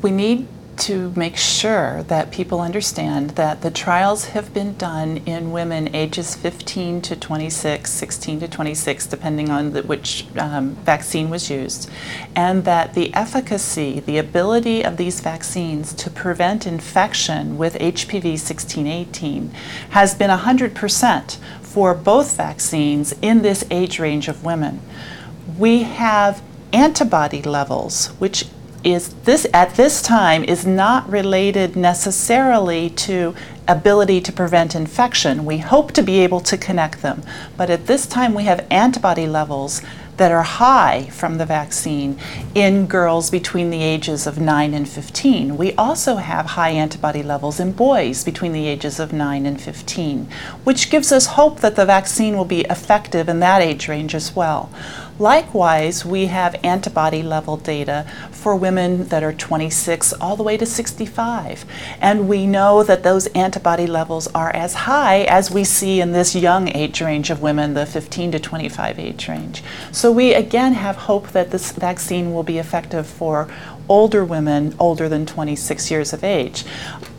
we need to make sure that people understand that the trials have been done in women ages 15 to 26, 16 to 26, depending on the, which um, vaccine was used, and that the efficacy, the ability of these vaccines to prevent infection with HPV 1618 has been 100% for both vaccines in this age range of women. We have antibody levels, which is this at this time is not related necessarily to ability to prevent infection. We hope to be able to connect them, but at this time we have antibody levels that are high from the vaccine in girls between the ages of 9 and 15. We also have high antibody levels in boys between the ages of 9 and 15, which gives us hope that the vaccine will be effective in that age range as well. Likewise, we have antibody level data for women that are 26 all the way to 65. And we know that those antibody levels are as high as we see in this young age range of women, the 15 to 25 age range. So we again have hope that this vaccine will be effective for older women older than 26 years of age.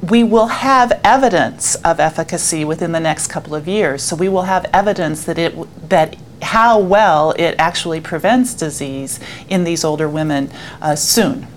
We will have evidence of efficacy within the next couple of years. So we will have evidence that it that how well it actually prevents disease in these older women uh, soon.